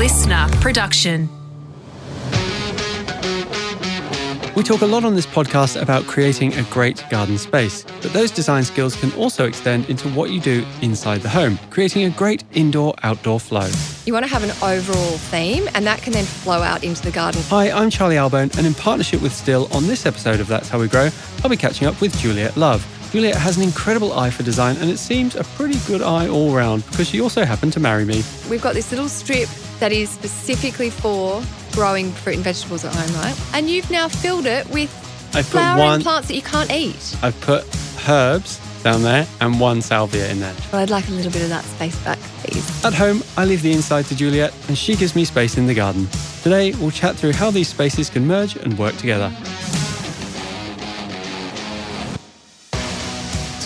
listener production. We talk a lot on this podcast about creating a great garden space, but those design skills can also extend into what you do inside the home, creating a great indoor outdoor flow. You want to have an overall theme, and that can then flow out into the garden. Hi, I'm Charlie Albone, and in partnership with STIHL, on this episode of That's How We Grow, I'll be catching up with Juliet Love. Juliet has an incredible eye for design, and it seems a pretty good eye all round because she also happened to marry me. We've got this little strip that is specifically for growing fruit and vegetables at home, right? And you've now filled it with I put one, plants that you can't eat. I've put herbs down there and one salvia in there. Well, I'd like a little bit of that space back, please. At home, I leave the inside to Juliet, and she gives me space in the garden. Today, we'll chat through how these spaces can merge and work together.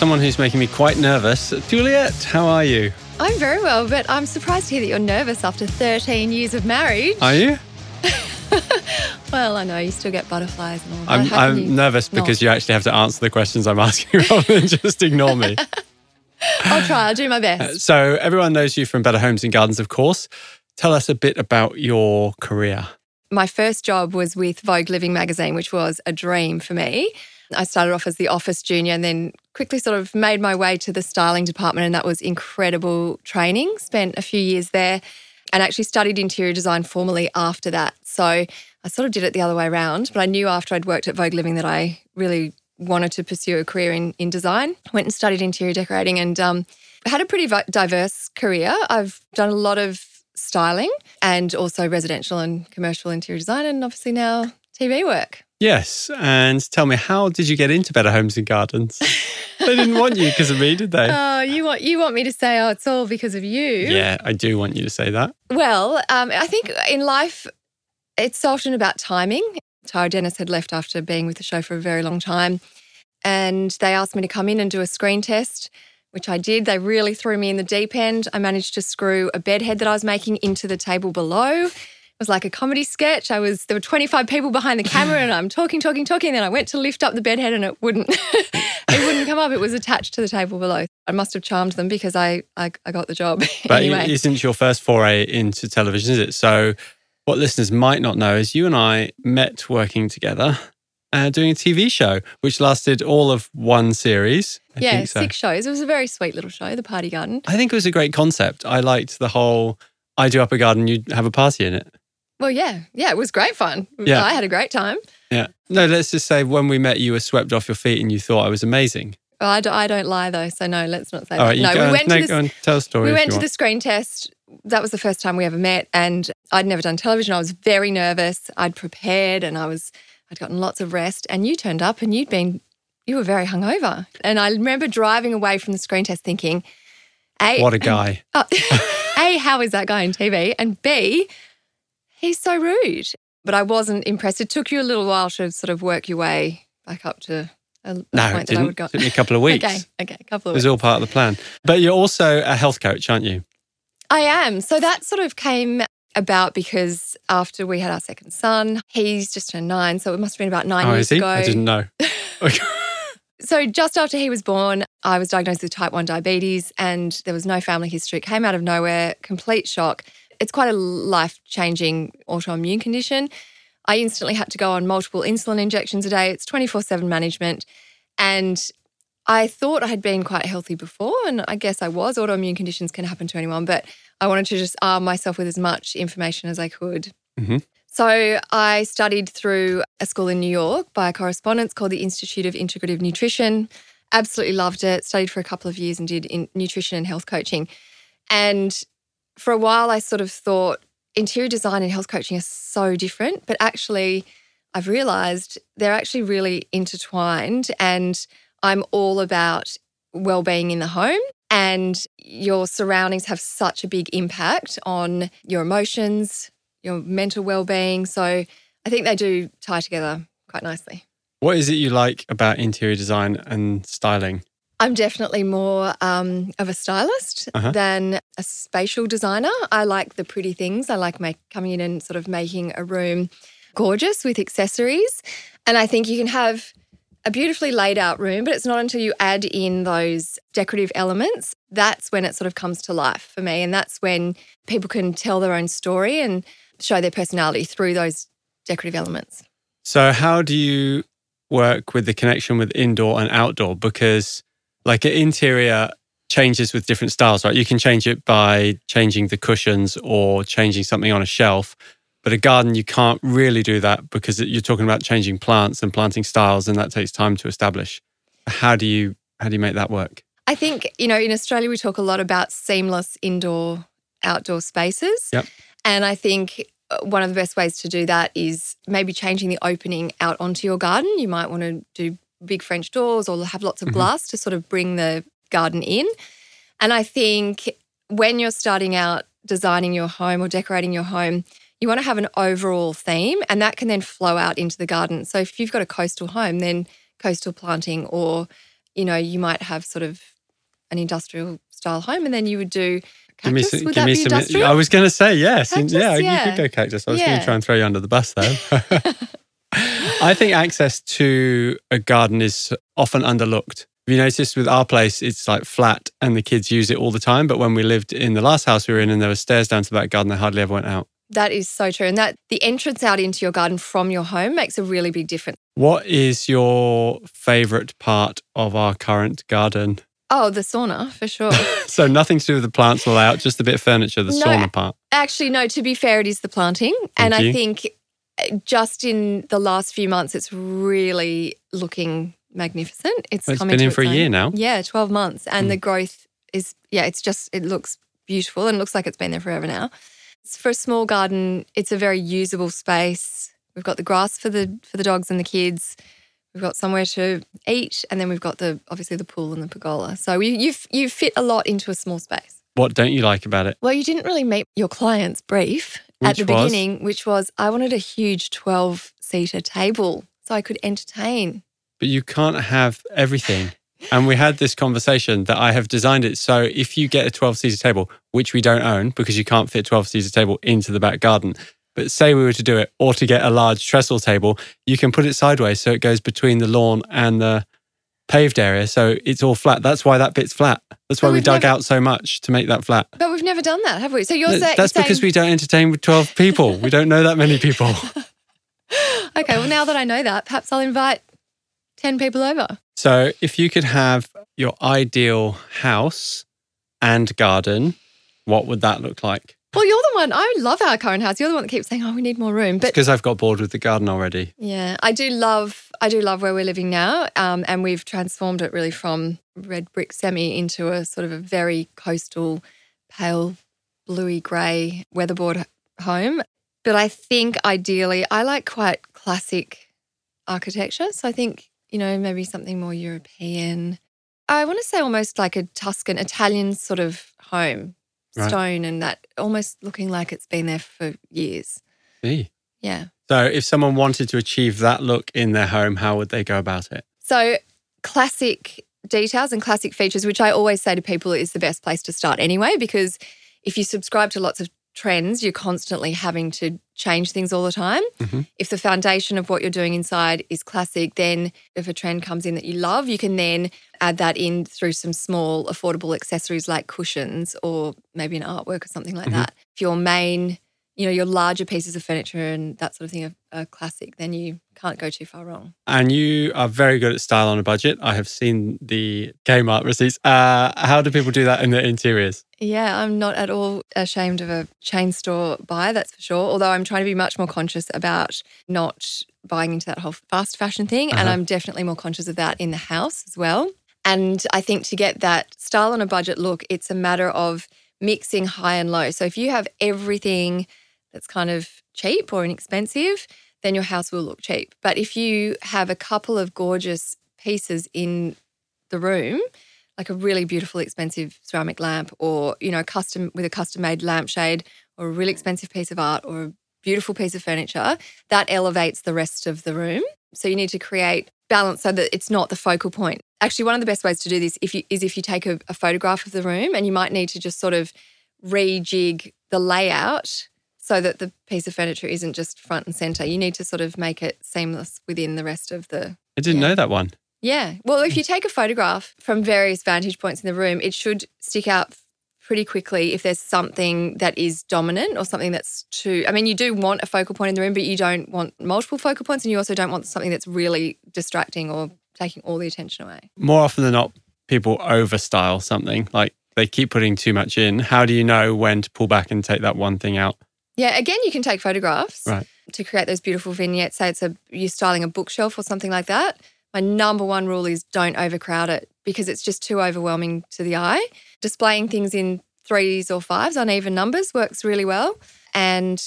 Someone who's making me quite nervous. Juliet, how are you? I'm very well, but I'm surprised to hear that you're nervous after 13 years of marriage. Are you? Well, I know you still get butterflies and all that. I'm, I'm nervous not? because you actually have to answer the questions I'm asking rather than just ignore me. I'll try. I'll do my best. Uh, so, everyone knows you from Better Homes and Gardens, of course. Tell us a bit about your career. My first job was with Vogue Living magazine, which was a dream for me. I started off as the office junior and then quickly sort of made my way to the styling department, and that was incredible training. Spent a few years there and actually studied interior design formally after that. So I sort of did it the other way around, but I knew after I'd worked at Vogue Living that I really wanted to pursue a career in, in design. Went and studied interior decorating and um, had a pretty diverse career. I've done a lot of styling and also residential and commercial interior design, and obviously now TV work. Yes. And tell me, how did you get into Better Homes and Gardens? they didn't want you because of me, did they? Oh, you want you want me to say, oh, it's all because of you? yeah, I do want you to say that. Well, um, I think in life, it's often about timing. Tara Dennis had left after being with the show for a very long time, and they asked me to come in and do a screen test, which I did. They really threw me in the deep end. I managed to screw a bed head that I was making into the table below. It was like a comedy sketch. I was there were 25 people behind the camera and I'm talking, talking, talking. And then I went to lift up the bed head and it wouldn't it wouldn't come up. It was attached to the table below. I must have charmed them because I I, I got the job. But anyway. it isn't your first foray into television, is it? So, what listeners might not know is you and I met working together uh, doing a TV show, which lasted all of one series. I yeah, think so. six shows. It was a very sweet little show, The Party Garden. I think it was a great concept. I liked the whole I do up a garden, you have a party in it. Well, yeah, yeah, it was great fun. Yeah. I had a great time. Yeah. No, let's just say when we met, you were swept off your feet and you thought I was amazing. Well, I, do, I don't lie though, so no, let's not say All that. right, you no, go, we on, went no, to go the, on, tell a story. we went to want. the screen test. That was the first time we ever met, and I'd never done television. I was very nervous. I'd prepared, and I was I'd gotten lots of rest. And you turned up, and you'd been you were very hungover. And I remember driving away from the screen test thinking, "A, What a guy. Oh, a, how is that guy in TV? And B, he's so rude. But I wasn't impressed. It took you a little while to sort of work your way back up to a, a No, point it that I would go. It took me a couple of weeks. okay, okay, a couple It of was weeks. all part of the plan. But you're also a health coach, aren't you? I am. So that sort of came about because after we had our second son, he's just turned nine. So it must have been about nine oh, years is he? ago. I didn't know. So just after he was born, I was diagnosed with type 1 diabetes and there was no family history. It came out of nowhere, complete shock. It's quite a life-changing autoimmune condition. I instantly had to go on multiple insulin injections a day. It's 24/7 management. And I thought I had been quite healthy before and I guess I was. Autoimmune conditions can happen to anyone, but I wanted to just arm myself with as much information as I could. Mhm. So I studied through a school in New York by correspondence called the Institute of Integrative Nutrition. Absolutely loved it. Studied for a couple of years and did in nutrition and health coaching. And for a while, I sort of thought interior design and health coaching are so different, but actually, I've realized they're actually really intertwined. And I'm all about well-being in the home and your surroundings have such a big impact on your emotions, your mental well-being. So I think they do tie together quite nicely. What is it you like about interior design and styling? I'm definitely more um, of a stylist Uh-huh. than a spatial designer. I like the pretty things. I like make, coming in and sort of making a room gorgeous with accessories. And I think you can have a beautifully laid out room, but it's not until you add in those decorative elements that's when it sort of comes to life for me. And that's when people can tell their own story and show their personality through those decorative elements. So, how do you work with the connection with indoor and outdoor? Because, like, an interior changes with different styles, right? You can change it by changing the cushions or changing something on a shelf. But a garden, you can't really do that because you're talking about changing plants and planting styles, and that takes time to establish. How do you how do you make that work? I think you know in Australia we talk a lot about seamless indoor outdoor spaces, Yep. and I think uh, one of the best ways to do that is maybe changing the opening out onto your garden. You might want to do big French doors or have lots of Mhm. glass to sort of bring the garden in. And I think when you're starting out designing your home or decorating your home, you want to have an overall theme and that can then flow out into the garden. So if you've got a coastal home, then coastal planting or you know, you might have sort of an industrial style home and then you would do cactus. some- would that be some. industrial? I was going to say yes. Cactus, yeah, yeah. you could go cactus. I was going to try and throw you under the bus there. I think access to a garden is often underlooked. You noticed with our place, it's like flat and the kids use it all the time. But when we lived in the last house we were in and there were stairs down to that garden, they hardly ever went out. That is so true. And that the entrance out into your garden from your home makes a really big difference. What is your favorite part of our current garden? Oh, the sauna for sure. So nothing to do with the plants all out, just a bit of furniture, the No, sauna part. Actually, no, to be fair, it is the planting. and Thank I think just in the last few months, it's really looking magnificent. It's, Well, it's been in for a its year now. Yeah, 12 months. And Mm. the growth is, yeah, it's just, it looks beautiful and looks like it's been there forever now. It's for a small garden, it's a very usable space. We've got the grass for the for the dogs and the kids. We've got somewhere to eat, and then we've got the obviously the pool and the pergola. So you you you fit a lot into a small space. What don't you like about it? Well, you didn't really meet your client's brief at the was? beginning, which was I wanted a huge 12 seater table so I could entertain. But you can't have everything. And we had this conversation that I have designed it so if you get a 12 seater table, which we don't own because you can't fit a 12 seater table into the back garden, but say we were to do it or to get a large trestle table, you can put it sideways so it goes between the lawn and the paved area. So it's all flat. That's why that bit's flat. That's why But we dug never- out so much to make that flat. But we've never done that, have we? So you're Th- saying That's because we don't entertain with 12 people. We don't know that many people. Okay, well, now that I know that, perhaps I'll invite 10 people over. So, if you could have your ideal house and garden, what would that look like? Well, you're the one. I love our current house. You're the one that keeps saying, "Oh, we need more room." But Because I've got bored with the garden already. yeah, I do love. I do love where we're living now, um, and we've transformed it really from red brick semi into a sort of a very coastal, pale bluey grey weatherboard home. But I think ideally, I like quite classic architecture. So I think you know maybe something more European. I want to say almost like a Tuscan Italian sort of home, Right. stone and that almost looking like it's been there for years. See. Yeah. So, if someone wanted to achieve that look in their home, how would they go about it? So classic details and classic features, which I always say to people is the best place to start anyway, because if you subscribe to lots of trends, you're constantly having to change things all the time. Mhm. If the foundation of what you're doing inside is classic, then if a trend comes in that you love, you can then add that in through some small, affordable accessories like cushions or maybe an artwork or something like Mhm. that. If your main, you know, your larger pieces of furniture and that sort of thing are, are classic, then you can't go too far wrong. And you are very good at style on a budget. I have seen the Kmart receipts. Uh, how do people do that in their interiors? Yeah, I'm not at all ashamed of a chain store buy, that's for sure. Although I'm trying to be much more conscious about not buying into that whole fast fashion thing. And Uh-huh. I'm definitely more conscious of that in the house as well. And I think to get that style on a budget look, it's a matter of mixing high and low. So if you have everything that's kind of cheap or inexpensive, then your house will look cheap. But if you have a couple of gorgeous pieces in the room, like a really beautiful expensive ceramic lamp or you know custom with a custom made lampshade or a really mm. expensive piece of art or a beautiful piece of furniture that elevates the rest of the room. So you need to create balance so that it's not the focal point. Actually one of the best ways to do this if you is if you take a, a photograph of the room and you might need to just sort of rejig the layout so that the piece of furniture isn't just front and center you need to sort of make it seamless within the rest of the I didn't Yeah. know that one. Yeah. Well, if hmm. you take a photograph from various vantage points in the room, it should stick out pretty quickly if there's something that is dominant or something that's too. I mean, you do want a focal point in the room, but you don't want multiple focal points. And you also don't want something that's really distracting or taking all the attention away. More often than not, people overstyle something. Like they keep putting too much in. How do you know when to pull back and take that one thing out? Yeah. Again, you can take photographs Right. to create those beautiful vignettes. Say it's a you're styling a bookshelf or something like that. My number one rule is don't overcrowd it because it's just too overwhelming to the eye. Displaying things in threes or fives, uneven numbers, works really well. And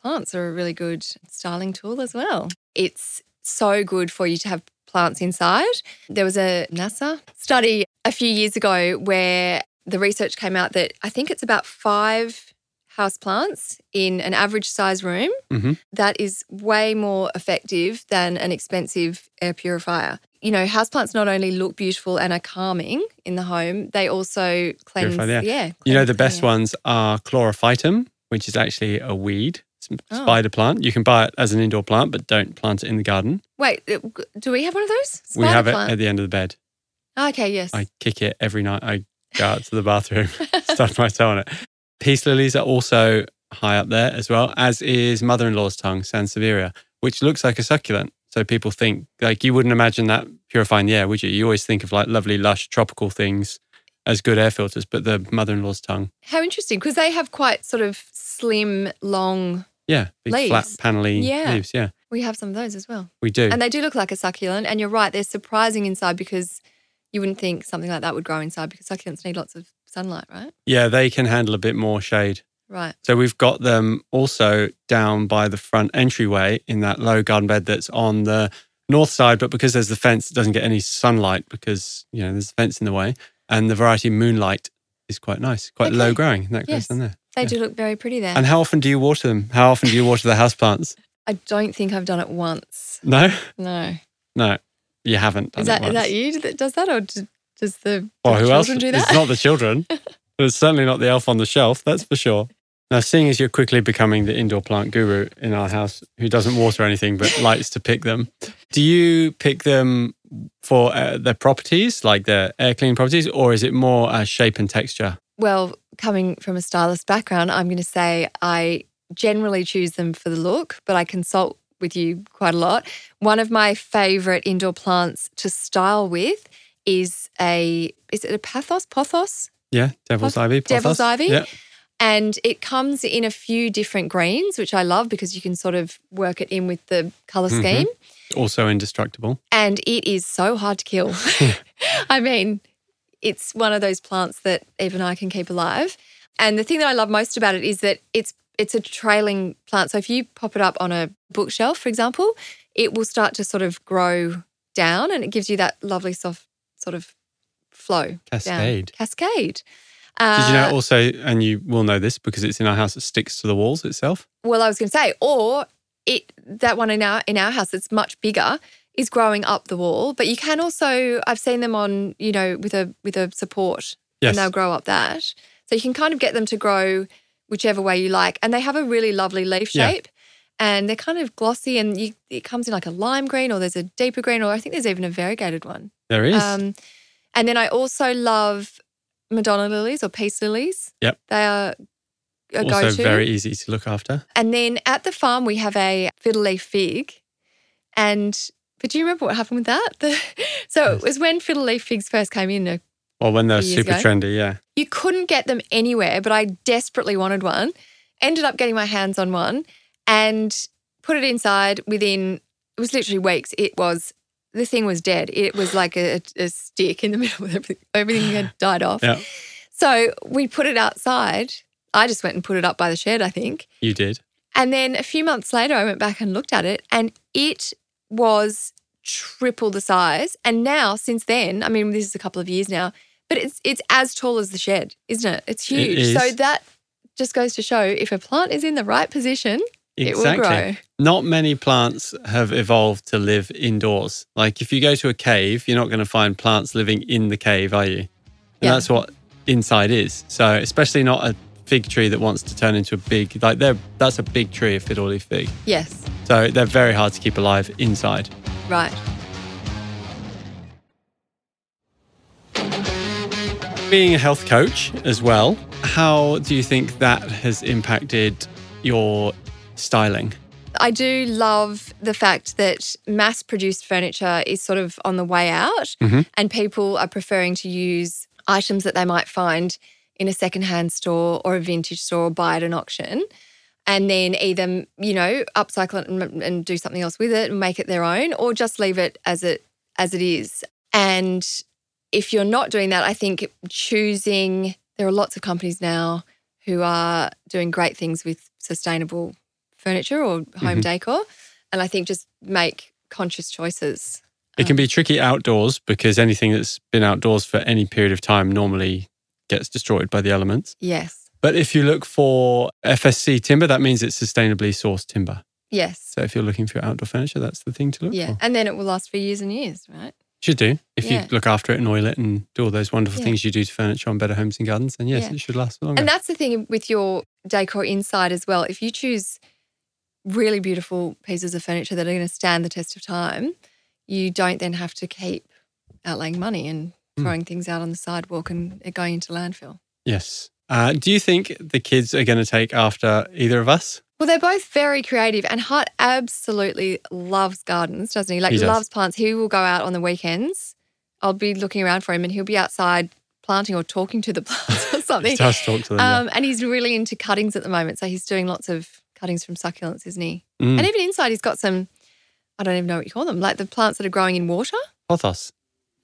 plants are a really good styling tool as well. It's so good for you to have plants inside. There was a NASA study a few years ago where the research came out that I think it's about five house plants in an average size room Mhm. that is way more effective than an expensive air purifier. You know, houseplants not only look beautiful and are calming in the home, they also cleanse Purify the air. yeah. You know, the best ones are chlorophytum, which is actually a weed, Oh. spider plant. You can buy it as an indoor plant, but don't plant it in the garden. Wait, uh, do we have one of those? we have Spider it at the end of the bed. plant? Okay, yes. I kick it every night. I go out to the bathroom, stuff my toe on it. Peace lilies are also high up there as well, as is mother in law's tongue, Sansevieria, which looks like a succulent. So people think, like, you wouldn't imagine that purifying the air, would you? You always think of like lovely, lush, tropical things as good air filters, but the mother in law's tongue, How interesting, because they have quite sort of slim, long. yeah, big flat, Leaves. panelly Yeah. leaves. Yeah, We have some of those as well. we do. And they do look like a succulent. And you're right, they're surprising inside because you wouldn't think something like that would grow inside because succulents need lots of sunlight, right? yeah, they can handle a bit more shade. Right. So we've got them also down by the front entryway in that low garden bed that's on the north side, but because there's the fence, it doesn't get any sunlight because you know there's a fence in the way. And the variety moonlight is quite nice, quite Okay. low growing. That goes down there. They Yeah. do look very pretty there. And how often do you water them? How often do you water the houseplants? I don't think I've done it once. No, No. no, you haven't done Is that it is once. that you that does that or do- does the, Well, who else? children do that? It's not the children. it's certainly not the elf on the shelf. That's for sure. Now, seeing as you're quickly becoming the indoor plant guru in our house, who doesn't water anything but likes to pick them, do you pick them for uh, their properties, like their air clean properties, or is it more uh, shape and texture? Well, coming from a stylist background, I'm going to say I generally choose them for the look, but I consult with you quite a lot. One of my favorite indoor plants to style with is a is it a pathos pothos Yeah, devil's ivy. Devil's ivy? Yeah, and it comes in a few different greens which I love because you can sort of work it in with the color Mhm. scheme also indestructible. and it is so hard to kill. I mean, it's one of those plants that even I can keep alive. And the thing that I love most about it is that it's it's a trailing plant. So if you pop it up on a bookshelf, for example, it will start to sort of grow down and it gives you that lovely soft sort of flow. down. Cascade. Cascade. Did you know Uh, also, and you will know this because it's in our house, it sticks to the walls itself? Well, I was going to say, or it that one in our in our house that's much bigger is growing up the wall. But you can also I've seen them on you know with a with a support Yes. and they'll grow up that. So you can kind of get them to grow whichever way you like, and they have a really lovely leaf Yeah. And they're kind of glossy, and you, it comes in like a lime green, or there's a deeper green, or I think there's even a variegated one. There is. Um, and then I also love Madonna lilies or peace lilies. Yep. They are a also go-to. very easy to look after. And then at the farm, we have a fiddle leaf fig. And, but do you remember what happened with that? The, so it was when fiddle leaf figs first came in. uh, Or when they're super ago. trendy, yeah. You couldn't get them anywhere, but I desperately wanted one. Ended up getting my hands on one and put it inside within, it was literally weeks. It was, the thing was dead. It was like a, a stick in the middle of everything. Everything had died off. Yeah. So we put it outside. I just went and put it up by the shed, I think. You did. And then a few months later, I went back and looked at it, and it was triple the size. And now, since then, I mean, this is a couple of years now, but it's it's as tall as the shed, isn't it? It's It huge. So that just goes to show if a plant is in the right position, Exactly. Not many plants have evolved to live indoors. Like if you go to a cave, you're not going to find plants living in the cave, are you? And yeah. that's what inside is. So especially not a fig tree that wants to turn into a big like they're that's a big tree, a fiddly fig. Yes. So they're very hard to keep alive inside. Right. Being a health coach as well, how do you think that has impacted your styling? I do love the fact that mass produced furniture is sort of on the way out Mhm. and people are preferring to use items that they might find in a secondhand store or a vintage store or buy at an auction and then either, you know, upcycle it and, and do something else with it and make it their own or just leave it as it as it is. And if you're not doing that, I think choosing there are lots of companies now who are doing great things with sustainable furniture or home Mhm. decor. And I think just make conscious choices. It can be tricky outdoors because anything that's been outdoors for any period of time normally gets destroyed by the elements. Yes. But if you look for FSC timber, that means it's sustainably sourced timber. Yes. So if you're looking for your outdoor furniture, that's the thing to look for. Yeah. for. And then it will last for years and years, right? Should do. If Yeah. you look after it and oil it and do all those wonderful Yeah. things you do to furniture on Better Homes and Gardens, then yes, Yeah. it should last for longer. And that's the thing with your decor inside as well. If you choose really beautiful pieces of furniture that are going to stand the test of time, you don't then have to keep outlaying money and Hmm. throwing things out on the sidewalk and it going into landfill. yes. Uh, do you think the kids are going to take after either of us? Well, they're both very creative, and Hart absolutely loves gardens, doesn't he? Like, He does. loves plants. He will go out on the weekends. I'll be looking around for him, and he'll be outside planting or talking to the plants or something. He does talk to them. yeah. Um, and he's really into cuttings at the moment. So he's doing lots of cuttings from succulents, isn't he? Mm. And even inside, he's got some, I don't even know what you call them, like the plants that are growing in water. Pothos,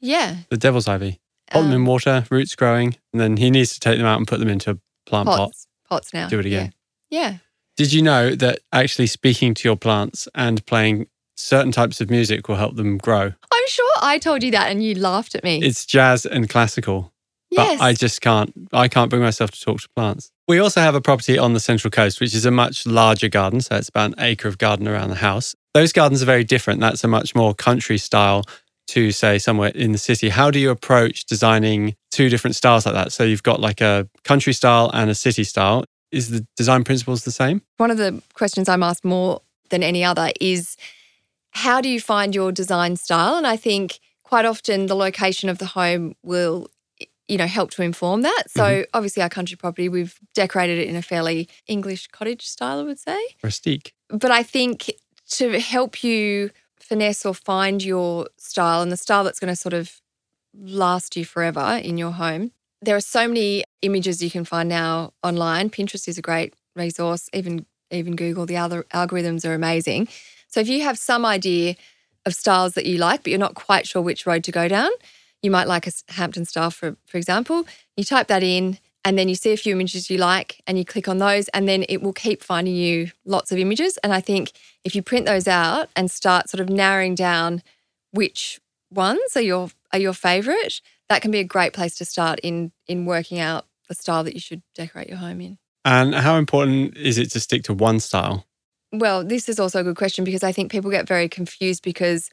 Yeah. the devil's ivy. Put them in Um, water, roots growing, and then he needs to take them out and put them into a plant pot. pots. Pots now. Do it again. Yeah. yeah. Did you know that actually speaking to your plants and playing certain types of music will help them grow? I'm sure I told you that and you laughed at me. It's jazz and classical, Yes. but. I just can't. I can't bring myself to talk to plants. We also have a property on the Central Coast, which is a much larger garden. So it's about an acre of garden around the house. Those gardens are very different. That's a much more country style to say somewhere in the city. How do you approach designing two different styles like that? So you've got like a country style and a city style. Is the design principles the same? One of the questions I'm asked more than any other is how do you find your design style? And I think quite often the location of the home will you know help to inform that. So mm-hmm. obviously our country property we've decorated it in a fairly English cottage style I would say. Rustique. But I think to help you finesse or find your style and the style that's going to sort of last you forever in your home. There are so many images you can find now online. Pinterest is a great resource, even even Google. The other algorithms are amazing. So if you have some idea of styles that you like, but you're not quite sure which road to go down, you might like a Hampton style, for for example. You type that in, and then you see a few images you like, and you click on those, and then it will keep finding you lots of images. And I think if you print those out and start sort of narrowing down which ones are your are your favorite, that can be a great place to start in in working out the style that you should decorate your home in. And how important is it to stick to one style? Well, this is also a good question because I think people get very confused because,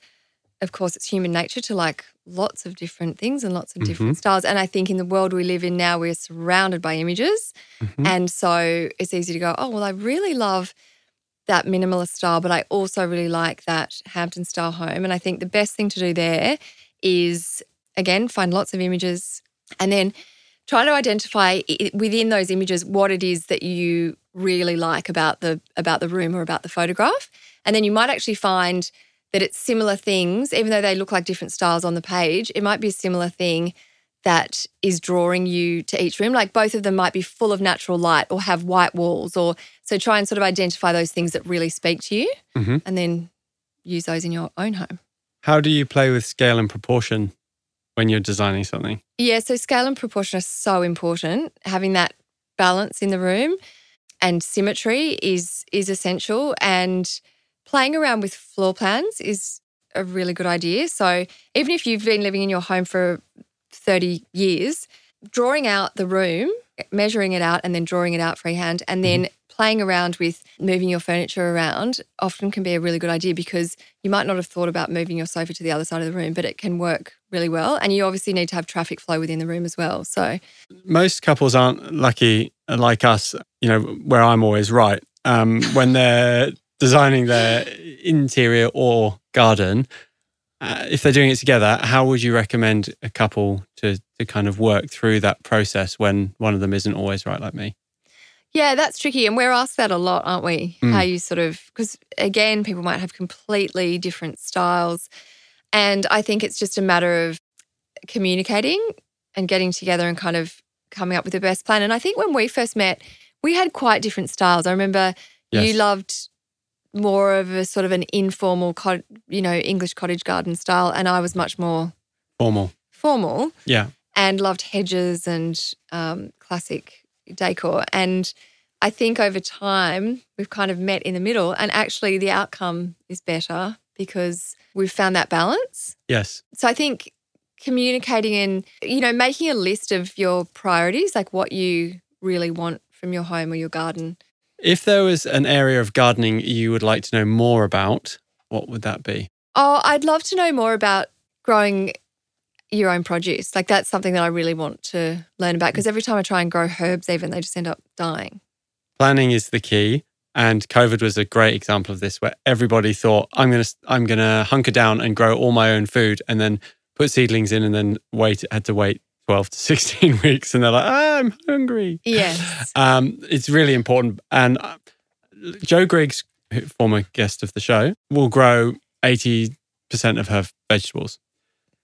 of course, it's human nature to like lots of different things and lots of different styles. And I think in the world we live in now, we're surrounded by images. Mhm. And so it's easy to go, oh, well, I really love that minimalist style, but I also really like that Hampton style home. And I think the best thing to do there is, again, find lots of images and then try to identify within those images what it is that you really like about the about the room or about the photograph and then you might actually find that it's similar things even though they look like different styles on the page it might be a similar thing that is drawing you to each room like both of them might be full of natural light or have white walls or so try and sort of identify those things that really speak to you Mhm. and then use those in your own home How do you play with scale and proportion when you're designing something? Yeah, so scale and proportion are so important. Having that balance in the room and symmetry is is essential and playing around with floor plans is a really good idea. So even if you've been living in your home for 30 years, drawing out the room, measuring it out and then drawing it out freehand and then playing around with moving your furniture around often can be a really good idea because you might not have thought about moving your sofa to the other side of the room, but it can work really well. And you obviously need to have traffic flow within the room as well. So, Most couples aren't lucky like us, you know, where I'm always right. Um, when they're designing their interior or garden, uh, if they're doing it together, how would you recommend a couple to to kind of work through that process when one of them isn't always right, like me? Yeah, that's tricky. And we're asked that a lot, aren't we? Mm. How you sort of, because again, people might have completely different styles. And I think it's just a matter of communicating and getting together and kind of coming up with the best plan. And I think when we first met, we had quite different styles. I remember Yes. you loved more of a sort of an informal, cot- you know, English cottage garden style, and I was much more Formal. formal Yeah. and loved hedges and um, classic decor. And I think over time we've kind of met in the middle, and actually the outcome is better because we've found that balance. Yes. So I think communicating and you know making a list of your priorities, like what you really want from your home or your garden. If there was an area of gardening you would like to know more about, what would that be? Oh, I'd love to know more about growing your own produce. Like that's something that I really want to learn about because every time I try and grow herbs, even they just end up dying. Planning is the key. And COVID was a great example of this, where everybody thought, "I'm gonna, I'm gonna hunker down and grow all my own food," and then put seedlings in, and then wait, had to wait twelve to sixteen weeks, and they're like, ah, "I'm hungry." Yes. Um, it's really important. And uh, Joe Griggs, former guest of the show, will grow 80% of her vegetables.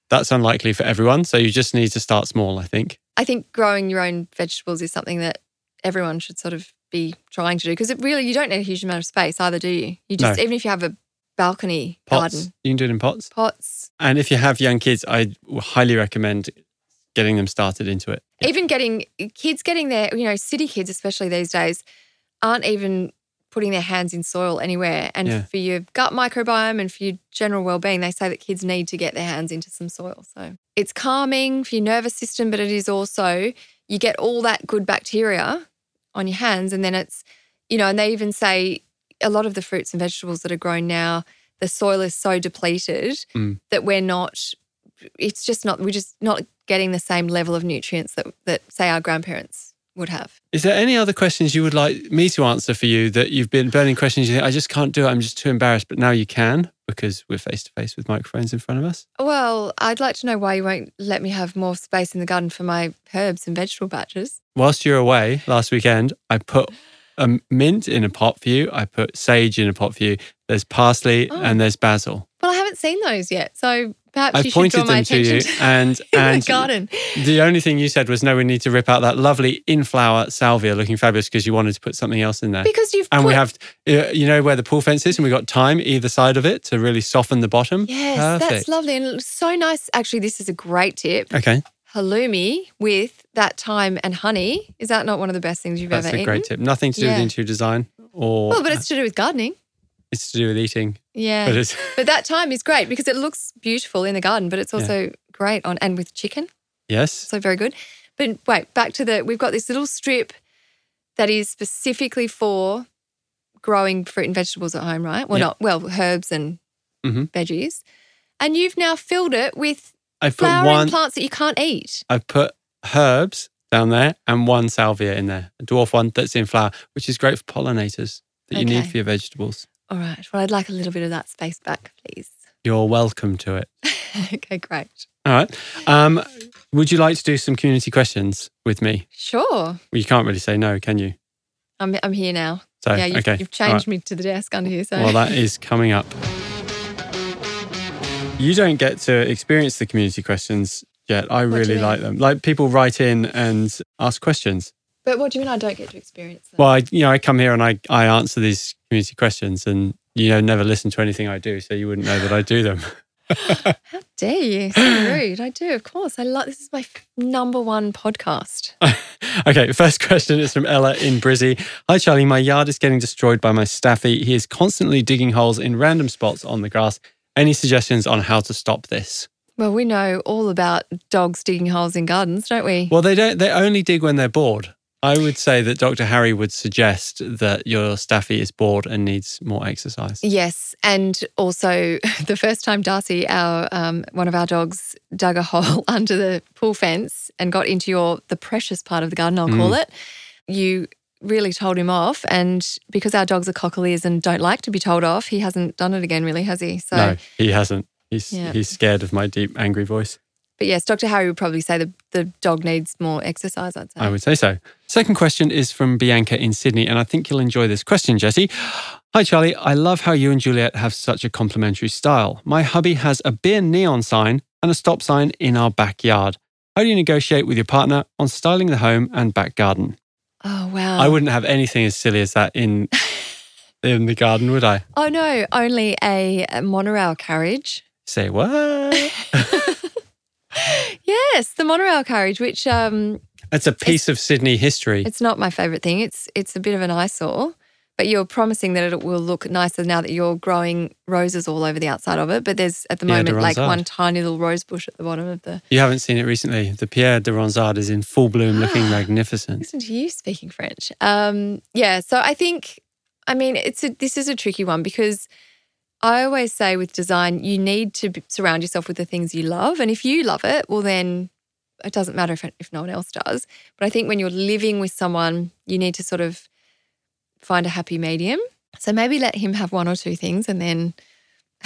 That's unlikely for everyone. So you just need to start small, I think. I think growing your own vegetables is something that everyone should sort of be trying to do because it really you don't need a huge amount of space either, do you? You just No. even if you have a balcony Pots. garden, You can do it in pots. pots, And if you have young kids, I highly recommend getting them started into it. even getting kids getting their you know city kids especially these days aren't even putting their hands in soil anywhere. And Yeah. for your gut microbiome and for your general well-being, they say that kids need to get their hands into some soil. So it's calming for your nervous system, but it is also you get all that good bacteria on your hands, and then it's you know, and they even say a lot of the fruits and vegetables that are grown now, the soil is so depleted Mm. that we're not. It's just not. We're just not getting the same level of nutrients that that say our grandparents would have. Is there any other questions you would like me to answer for you that you've been burning questions? You think I just can't do it. I'm just too embarrassed. But now you can because we're face to face with microphones in front of us. Well, I'd like to know why you won't let me have more space in the garden for my herbs and vegetable patches. Whilst you're away last weekend, I put a mint in a pot for you. I put sage in a pot for you. There's parsley Oh. and there's basil. Well, I haven't seen those yet, so perhaps I've you should draw pointed my them to you, and and the garden. the only thing you said was no, we need to rip out that lovely in flower salvia looking fabulous because you wanted to put something else in there. Because you've And put, we have, uh, you know, where the pool fence is, and we've got thyme either side of it to really soften the bottom. yes, Perfect. that's lovely and so nice. Actually, this is a great tip. Okay, Halloumi with that thyme and honey. Is that not one of the best things you've ever? that's ever a eaten? great tip. Nothing to do with interior design or Well, but it's to do with gardening. It's to do with eating. Yeah. But But that thyme is great because it looks beautiful in the garden, but it's also great on and with chicken. yes, So very good. But wait, back to the we've got this little strip that is specifically for growing fruit and vegetables at home, right? Well, Yeah. not well, herbs and Mhm. veggies. And you've now filled it with I put one. plants that you can't eat. I've put herbs down there and one salvia in there, a dwarf one that's in flower, which is great for pollinators that you need for your vegetables. All right. Well, I'd like a little bit of that space back, please. You're welcome to it. okay, great. All right. Um, would you like to do some community questions with me? Sure. Well, you can't really say no, can you? I'm I'm here now. So yeah, you've, okay. you've All right. changed me to the desk under here. So Well, that is coming up. You don't get to experience the community questions yet. I you really like them. Like people write in and ask questions. But what do you mean I don't get to experience that? Well, I, you know, I come here and I, I answer these community questions, and you know, never listen to anything I do, so you wouldn't know that I do them. How dare you? So rude. I do, of course. I love this is my f- number one podcast. okay, first question is from Ella in Brizzy. Hi, Charlie. My yard is getting destroyed by my staffy. He is constantly digging holes in random spots on the grass. Any suggestions on how to stop this? Well, we know all about dogs digging holes in gardens, don't we? Well, they don't. They only dig when they're bored. I would say that Dr. Harry would suggest that your staffy is bored and needs more exercise. Yes, and also the first time Darcy, our um, one of our dogs, dug a hole under the pool fence and got into your the precious part of the garden, I'll call it. You really told him off, and because our dogs are cockaliers and don't like to be told off, he hasn't done it again, really, has he? So No, he hasn't. He's Yeah. he's scared of my deep, angry voice. But yes, Dr. Harry would probably say the, the dog needs more exercise, I'd say. I would say so. Second question is from Bianca in Sydney, and I think you'll enjoy this question, Jesse. Hi, Charlie. I love how you and Juliet have such a complementary style. My hubby has a beer neon sign and a stop sign in our backyard. How do you negotiate with your partner on styling the home and back garden? oh, wow. I wouldn't have anything as silly as that in in the garden, would I? Oh, no, only a, a monorail carriage. Say what? Yes, the monorail carriage, which um, That's a piece of Sydney history. it's not my favourite thing. It's it's a bit of an eyesore. But you're promising that it will look nicer now that you're growing roses all over the outside of it. But there's at the Pierre de moment like Ronsard. one tiny little rose bush at the bottom of the. You haven't seen it recently. The Pierre de Ronsard is in full bloom, looking magnificent. Listen to you speaking French. Um, yeah, so I think, I mean, it's a, this is a tricky one because I always say with design, you need to surround yourself with the things you love, and if you love it, well, then it doesn't matter if if no one else does. But I think when you're living with someone, you need to sort of find a happy medium. So maybe let him have one or two things, and then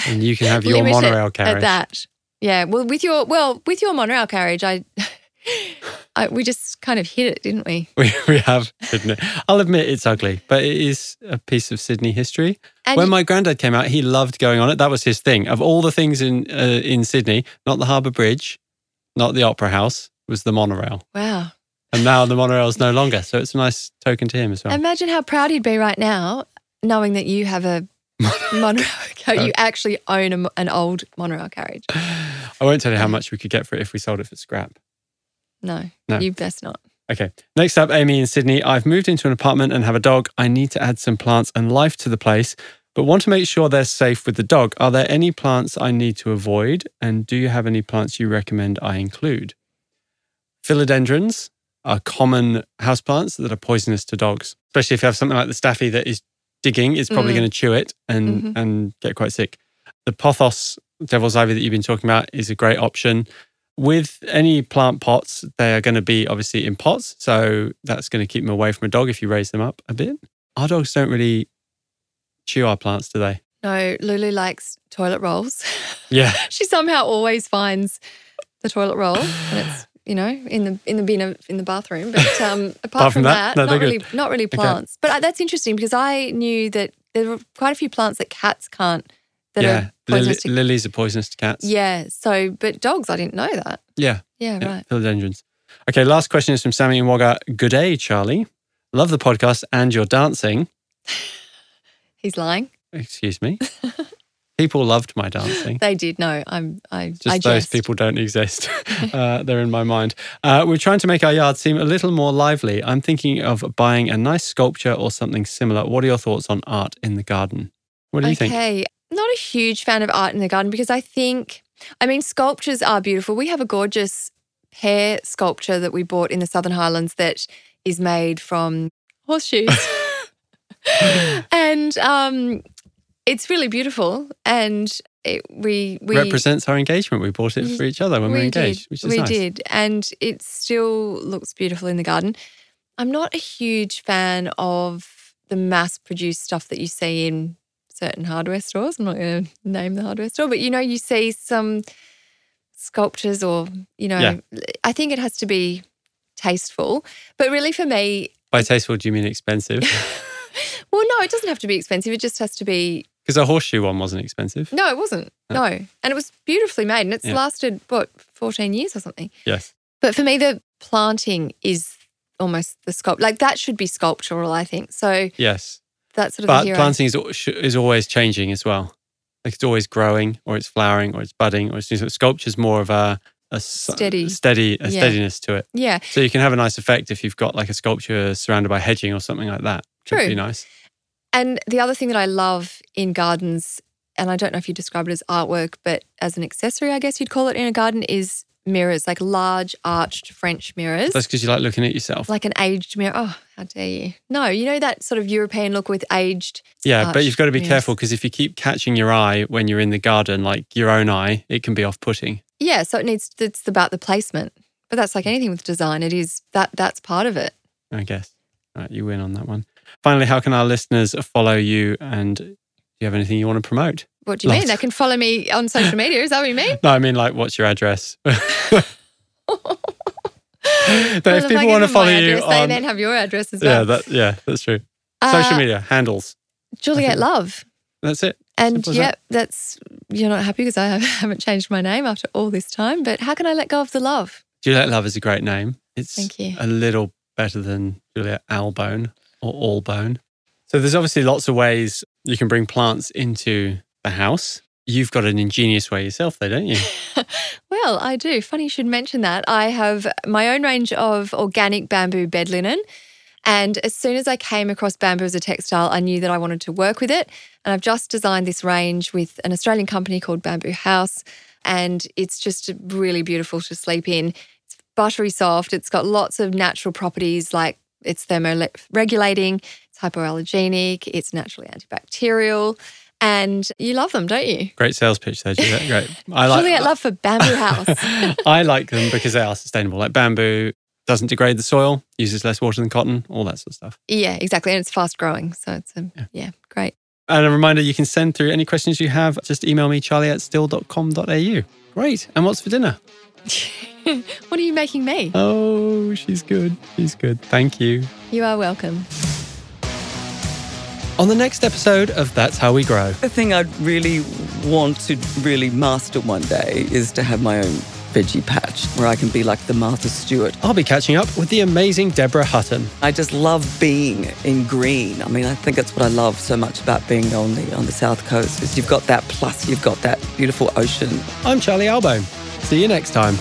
And you can have your monorail carriage. at that. Yeah, well, with your well, with your monorail carriage, I, I we just kind of hit it, didn't we? We, we have, didn't it? I'll admit it's ugly, but it is a piece of Sydney history. And when you- my granddad came out, he loved going on it. That was his thing. Of all the things in uh, in Sydney, not the Harbour Bridge, not the Opera House, was the monorail. wow. And now the monorail is no longer. So it's a nice token to him as well. Imagine how proud he'd be right now, knowing that you have a monorail. You actually own a, an old monorail carriage. I won't tell you how much we could get for it if we sold it for scrap. No, No. you best not. Okay. Next up, Amy in Sydney. I've moved into an apartment and have a dog. I need to add some plants and life to the place, but want to make sure they're safe with the dog. Are there any plants I need to avoid? And do you have any plants you recommend I include? Philodendrons are common houseplants that are poisonous to dogs, especially if you have something like the staffy that is digging, it's probably Mm. going to chew it and, Mhm. and get quite sick. The pothos devil's ivy that you've been talking about is a great option. With any plant pots, they are going to be obviously in pots. So that's going to keep them away from a dog if you raise them up a bit. Our dogs don't really chew our plants, do they? No, Lulu likes toilet rolls. Yeah. she somehow always finds the toilet roll, and it's you know in the in the bin of, in the bathroom. But um, apart, from from, that, that, no, not really not really plants. But uh, that's interesting because I knew that there were quite a few plants that cats can't that yeah. are Lily, poisonous to lilies are poisonous to cats. Yeah. So, but dogs, I didn't know that. Yeah. Yeah, Yeah, right. Philodendrons. Okay, last question is from Sammy in Wagga. Good day, Charlie. Love the podcast and your dancing. He's lying. Excuse me. people loved my dancing. They did. No, I'm. I. Just I those jest. people don't exist. uh, they're in my mind. Uh, we're trying to make our yard seem a little more lively. I'm thinking of buying a nice sculpture or something similar. What are your thoughts on art in the garden? What do you think? Okay. Not a huge fan of art in the garden because I think, I mean, sculptures are beautiful. We have a gorgeous pear sculpture that we bought in the Southern Highlands that is made from horseshoes. and um, it's really beautiful. And it, we, we Represents our engagement. We bought it for each other when we, were we engaged, did. which is we nice. did, and it still looks beautiful in the garden. I'm not a huge fan of the mass-produced stuff that you see in certain hardware stores. I'm not going to name the hardware store, but you know, you see some sculptures, or you know, Yeah. I think it has to be tasteful. But really, for me, By tasteful, do you mean expensive? well, no, it doesn't have to be expensive. It just has to be. Because a horseshoe one wasn't expensive. No, it wasn't. No. No, and it was beautifully made, and it's Yeah. lasted what 14 years or something. Yes. But for me, the planting is almost the sculpt. Like that should be sculptural, I think. So Yes. That's sort of But planting is, is always changing as well. Like it's always growing, or it's flowering, or it's budding, or it's something. Sculpture's more of a Steady. steady, a Yeah. steadiness to it. yeah, So you can have a nice effect if you've got like a sculpture surrounded by hedging or something like that. True. be nice. and the other thing that I love in gardens, and I don't know if you describe it as artwork, but as an accessory, I guess you'd call it in a garden, is mirrors, like large arched French mirrors. That's because you like looking at yourself. like an aged mirror. Oh, how dare you? No, you know that sort of European look with aged. yeah, but you've got to be arched careful because if you keep catching your eye when you're in the garden, like your own eye, it can be off-putting. Yeah, so it needs. It's about the placement, but that's like anything with design. It is that that's part of it. I guess. All right, you win on that one. Finally, how can our listeners follow you and do you have anything you want to promote? What do you mean? They can follow me on social media. Is that what you mean? No, I mean like, what's your address? That Well, if people want to follow my you address, they then have your address as yeah, well. that yeah, that's true. Social Uh, media handles. Juliet Love. That's it. And yeah, that. that's you're not happy because I have- haven't changed my name after all this time. But how can I let go of the love? Juliet Love is a great name. It's Thank you. a little better than Juliet Albone or Allbone. So there's obviously lots of ways you can bring plants into the house. You've got an ingenious way yourself, though, don't you? Well, I do. Funny you should mention that. I have my own range of organic bamboo bed linen. And as soon as I came across bamboo as a textile, I knew that I wanted to work with it. And I've just designed this range with an Australian company called Bamboo House. And it's just really beautiful to sleep in. It's buttery soft. It's got lots of natural properties like it's thermoregulating, it's hypoallergenic, it's naturally antibacterial. And you love them, don't you? Great sales pitch there, Juliet. Great. I like Juliet Love for Bamboo House. I like them because they are sustainable. Like bamboo doesn't degrade the soil, uses less water than cotton, all that sort of stuff. Yeah, exactly. And it's fast growing. So it's um, a, yeah. great. And a reminder, you can send through any questions you have. Just email me, charlie at stihl.com.au. Great. And what's for dinner? what are you making me? Oh, she's good. She's good. Thank you. You are welcome. On the next episode of That's How We Grow. The thing I'd really want to really master one day is to have my own veggie patch where I can be like the Martha Stewart. I'll be catching up with the amazing Deborah Hutton. I just love being in green. I mean, I think that's what I love so much about being on the on the south coast is you've got that plus you've got that beautiful ocean. I'm Charlie Albone. See you next time.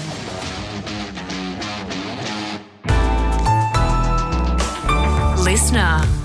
Listener.